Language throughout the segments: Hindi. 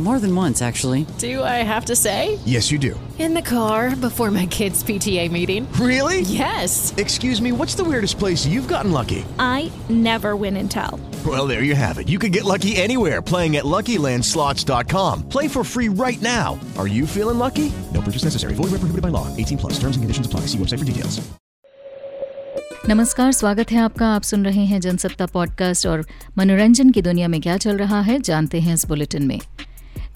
More than once, actually. Do I have to say? Yes, you do. In the car before my kids' PTA meeting. Really? Yes. Excuse me, what's the weirdest place you've gotten lucky? I never win and tell. Well, there you have it. You can get lucky anywhere playing at LuckyLandSlots.com. Play for free right now. Are you feeling lucky? No purchase necessary. Void where prohibited by law. 18 plus. Terms and conditions apply. See website for details. नमस्कार स्वागत है आपका आप सुन रहे हैं जनसत्ता पॉडकास्ट और मनोरंजन की दुनिया में क्या चल रहा है जानते हैं इस बुलेटिन में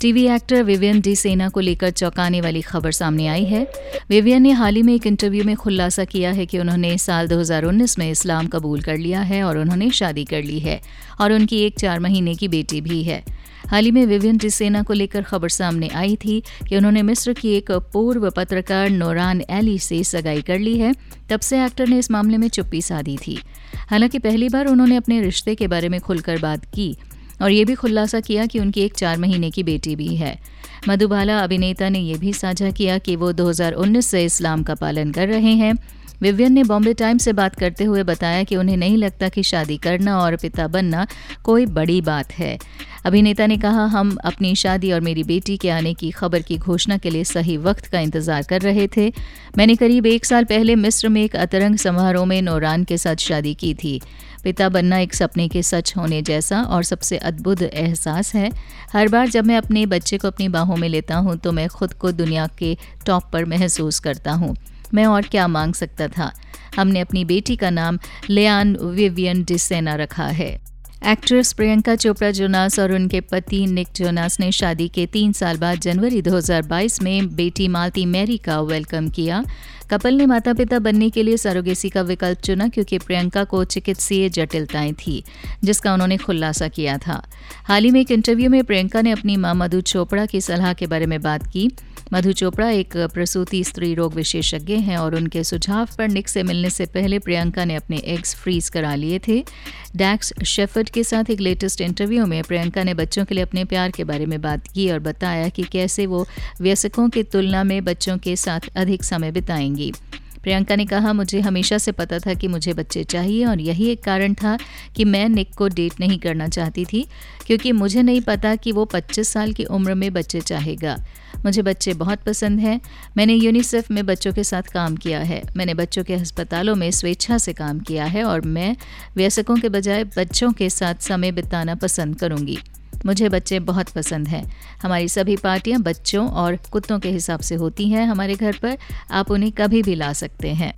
टीवी एक्टर विवियन डी सेना को लेकर चौंकाने वाली खबर सामने आई है। विवियन ने हाल ही में एक इंटरव्यू में खुलासा किया है कि उन्होंने साल 2019 में इस्लाम कबूल कर लिया है और उन्होंने शादी कर ली है और उनकी एक चार महीने की बेटी भी है। हाल ही में विवियन डिसेना को लेकर खबर सामने आई थी कि उन्होंने मिस्र की एक पूर्व पत्रकार नोरान एली से सगाई कर ली है। तब से एक्टर ने इस मामले में चुप्पी साधी थी। हालाँकि पहली बार उन्होंने अपने रिश्ते के बारे में खुलकर बात की। और ये भी खुलासा किया कि उनकी एक चार महीने की बेटी भी है। मधुबाला अभिनेता ने यह भी साझा किया कि वो 2019 से इस्लाम का पालन कर रहे हैं। विवियन ने बॉम्बे टाइम्स से बात करते हुए बताया कि उन्हें नहीं लगता कि शादी करना और पिता बनना कोई बड़ी बात है। अभिनेता ने कहा, हम अपनी शादी और मेरी बेटी के आने की खबर की घोषणा के लिए सही वक्त का इंतज़ार कर रहे थे। मैंने करीब एक साल पहले मिस्र में एक अतरंग समारोह में नौरान के साथ शादी की थी। पिता बनना एक सपने के सच होने जैसा और सबसे अद्भुत एहसास है। हर बार जब मैं अपने बच्चे को अपनी बाहों में लेता हूँ तो मैं खुद को दुनिया के टॉप पर महसूस करता हूँ। मैं और क्या मांग सकता था? हमने अपनी बेटी का नाम लियान विवियन डिसेना रखा है। एक्ट्रेस प्रियंका चोपड़ा, जोनास और उनके पति निक जोनास ने शादी के तीन साल बाद जनवरी 2022 में बेटी मालती मैरी का वेलकम किया। कपल ने माता पिता बनने के लिए सरोगेसी का विकल्प चुना क्योंकि प्रियंका को चिकित्सीय जटिलताएँ थी, जिसका उन्होंने खुलासा किया था। हाल ही में एक इंटरव्यू में प्रियंका ने अपनी माँ मधु चोपड़ा की सलाह के बारे में बात की। मधु चोपड़ा एक प्रसूति स्त्री रोग विशेषज्ञ हैं और उनके सुझाव पर निक से मिलने से पहले प्रियंका ने अपने एग्स फ्रीज करा लिए थे। डैक्स शेफर्ड के साथ एक लेटेस्ट इंटरव्यू में प्रियंका ने बच्चों के लिए अपने प्यार के बारे में बात की और बताया कि कैसे वो व्यसकों की तुलना में बच्चों के साथ अधिक समय बिताएँगी। प्रियंका ने कहा, मुझे हमेशा से पता था कि मुझे बच्चे चाहिए और यही एक कारण था कि मैं निक को डेट नहीं करना चाहती थी, क्योंकि मुझे नहीं पता कि वो 25 साल की उम्र में बच्चे चाहेगा। मुझे बच्चे बहुत पसंद हैं। मैंने यूनिसेफ में बच्चों के साथ काम किया है। मैंने बच्चों के अस्पतालों में स्वेच्छा से काम किया है और मैं व्यसकों के बजाय बच्चों के साथ समय बिताना पसंद करूँगी। मुझे बच्चे बहुत पसंद हैं। हमारी सभी पार्टियाँ बच्चों और कुत्तों के हिसाब से होती हैं हमारे घर पर। आप उन्हें कभी भी ला सकते हैं।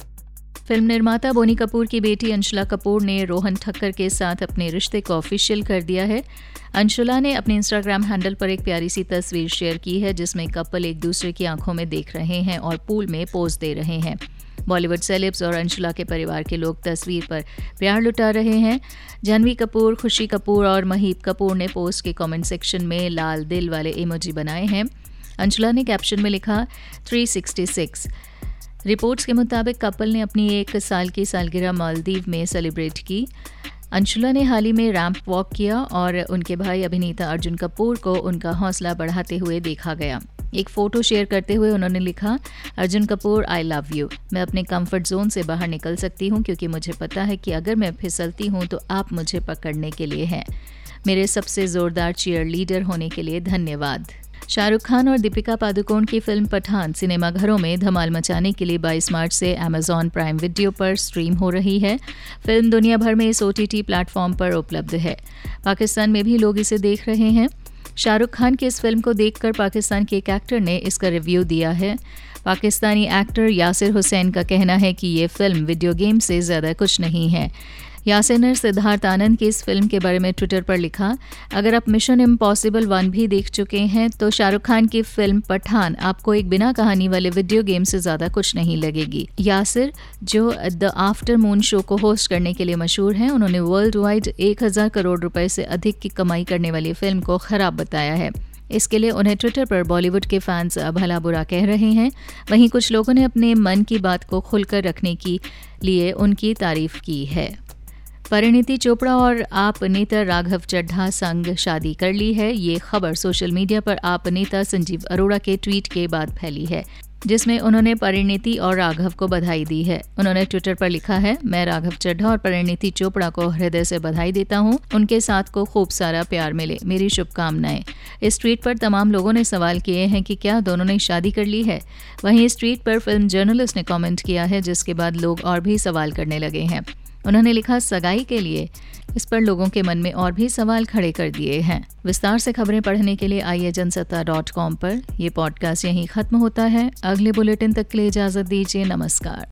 फ़िल्म निर्माता बोनी कपूर की बेटी अंशुला कपूर ने रोहन ठक्कर के साथ अपने रिश्ते को ऑफिशियल कर दिया है। अंशुला ने अपने इंस्टाग्राम हैंडल पर एक प्यारी सी तस्वीर शेयर की है, जिसमें कपल एक दूसरे की आँखों में देख रहे हैं और पूल में पोज दे रहे हैं। बॉलीवुड सेलिब्स और अंशुला के परिवार के लोग तस्वीर पर प्यार लुटा रहे हैं। जानवी कपूर खुशी कपूर और महीप कपूर ने पोस्ट के कमेंट सेक्शन में लाल दिल वाले इमोजी बनाए हैं। अंशुला ने कैप्शन में लिखा 366 रिपोर्ट्स के मुताबिक कपल ने अपनी एक साल की सालगिरह मालदीव में सेलिब्रेट की। अंशुला ने हाल ही में रैंप वॉक किया और उनके भाई अभिनेता अर्जुन कपूर को उनका हौसला बढ़ाते हुए देखा गया। एक फ़ोटो शेयर करते हुए उन्होंने लिखा, Arjun Kapoor I love you मैं अपने कंफर्ट जोन से बाहर निकल सकती हूँ क्योंकि मुझे पता है कि अगर मैं फिसलती हूँ तो आप मुझे पकड़ने के लिए हैं। मेरे सबसे ज़ोरदार चीयर लीडर होने के लिए धन्यवाद। शाहरुख खान और दीपिका पादुकोण की फ़िल्म पठान सिनेमाघरों में धमाल मचाने के लिए 22 मार्च से अमेजॉन प्राइम वीडियो पर स्ट्रीम हो रही है। फ़िल्म दुनिया भर में इस ओटीटी प्लेटफॉर्म पर उपलब्ध है। पाकिस्तान में भी लोग इसे देख रहे हैं। शाहरुख खान की इस फ़िल्म को देखकर पाकिस्तान के एक एक्टर ने इसका रिव्यू दिया है। पाकिस्तानी एक्टर यासिर हुसैन का कहना है कि ये फ़िल्म वीडियो गेम से ज़्यादा कुछ नहीं है। यासिर ने सिद्धार्थ आनंद की इस फ़िल्म के बारे में ट्विटर पर लिखा, अगर आप मिशन इम्पॉसिबल वन भी देख चुके हैं तो शाहरुख खान की फ़िल्म पठान आपको एक बिना कहानी वाले वीडियो गेम से ज़्यादा कुछ नहीं लगेगी। यासिर, जो द आफ्टर मून शो को होस्ट करने के लिए मशहूर हैं, उन्होंने वर्ल्ड वाइड एक हज़ार करोड़ रुपए से अधिक की कमाई करने वाली फ़िल्म को खराब बताया है। इसके लिए उन्हें ट्विटर पर बॉलीवुड के फैंस भला बुरा कह रहे हैं। वहीं कुछ लोगों ने अपने मन की बात को खुलकर रखने के लिए उनकी तारीफ़ की है। परिणीति चोपड़ा और आप नेता राघव चड्ढा संग शादी कर ली है। ये खबर सोशल मीडिया पर आप नेता संजीव अरोड़ा के ट्वीट के बाद फैली है, जिसमें उन्होंने परिणीति और राघव को बधाई दी है। उन्होंने ट्विटर पर लिखा है, मैं राघव चड्ढा और परिणीति चोपड़ा को हृदय से बधाई देता हूँ। उनके साथ को खूब सारा प्यार मिले। मेरी शुभकामनाएँ। इस ट्वीट पर तमाम लोगों ने सवाल किए हैं कि क्या दोनों ने शादी कर ली है। वहीं इस ट्वीट पर फ़िल्म जर्नलिस्ट ने कॉमेंट किया है, जिसके बाद लोग और भी सवाल करने लगे हैं। उन्होंने लिखा, सगाई के लिए इस पर लोगों के मन में और भी सवाल खड़े कर दिए हैं। विस्तार से खबरें पढ़ने के लिए आइए जनसत्ता डॉट कॉम पर। यह पॉडकास्ट यहीं खत्म होता है। अगले बुलेटिन तक के लिए इजाज़त दीजिए। नमस्कार।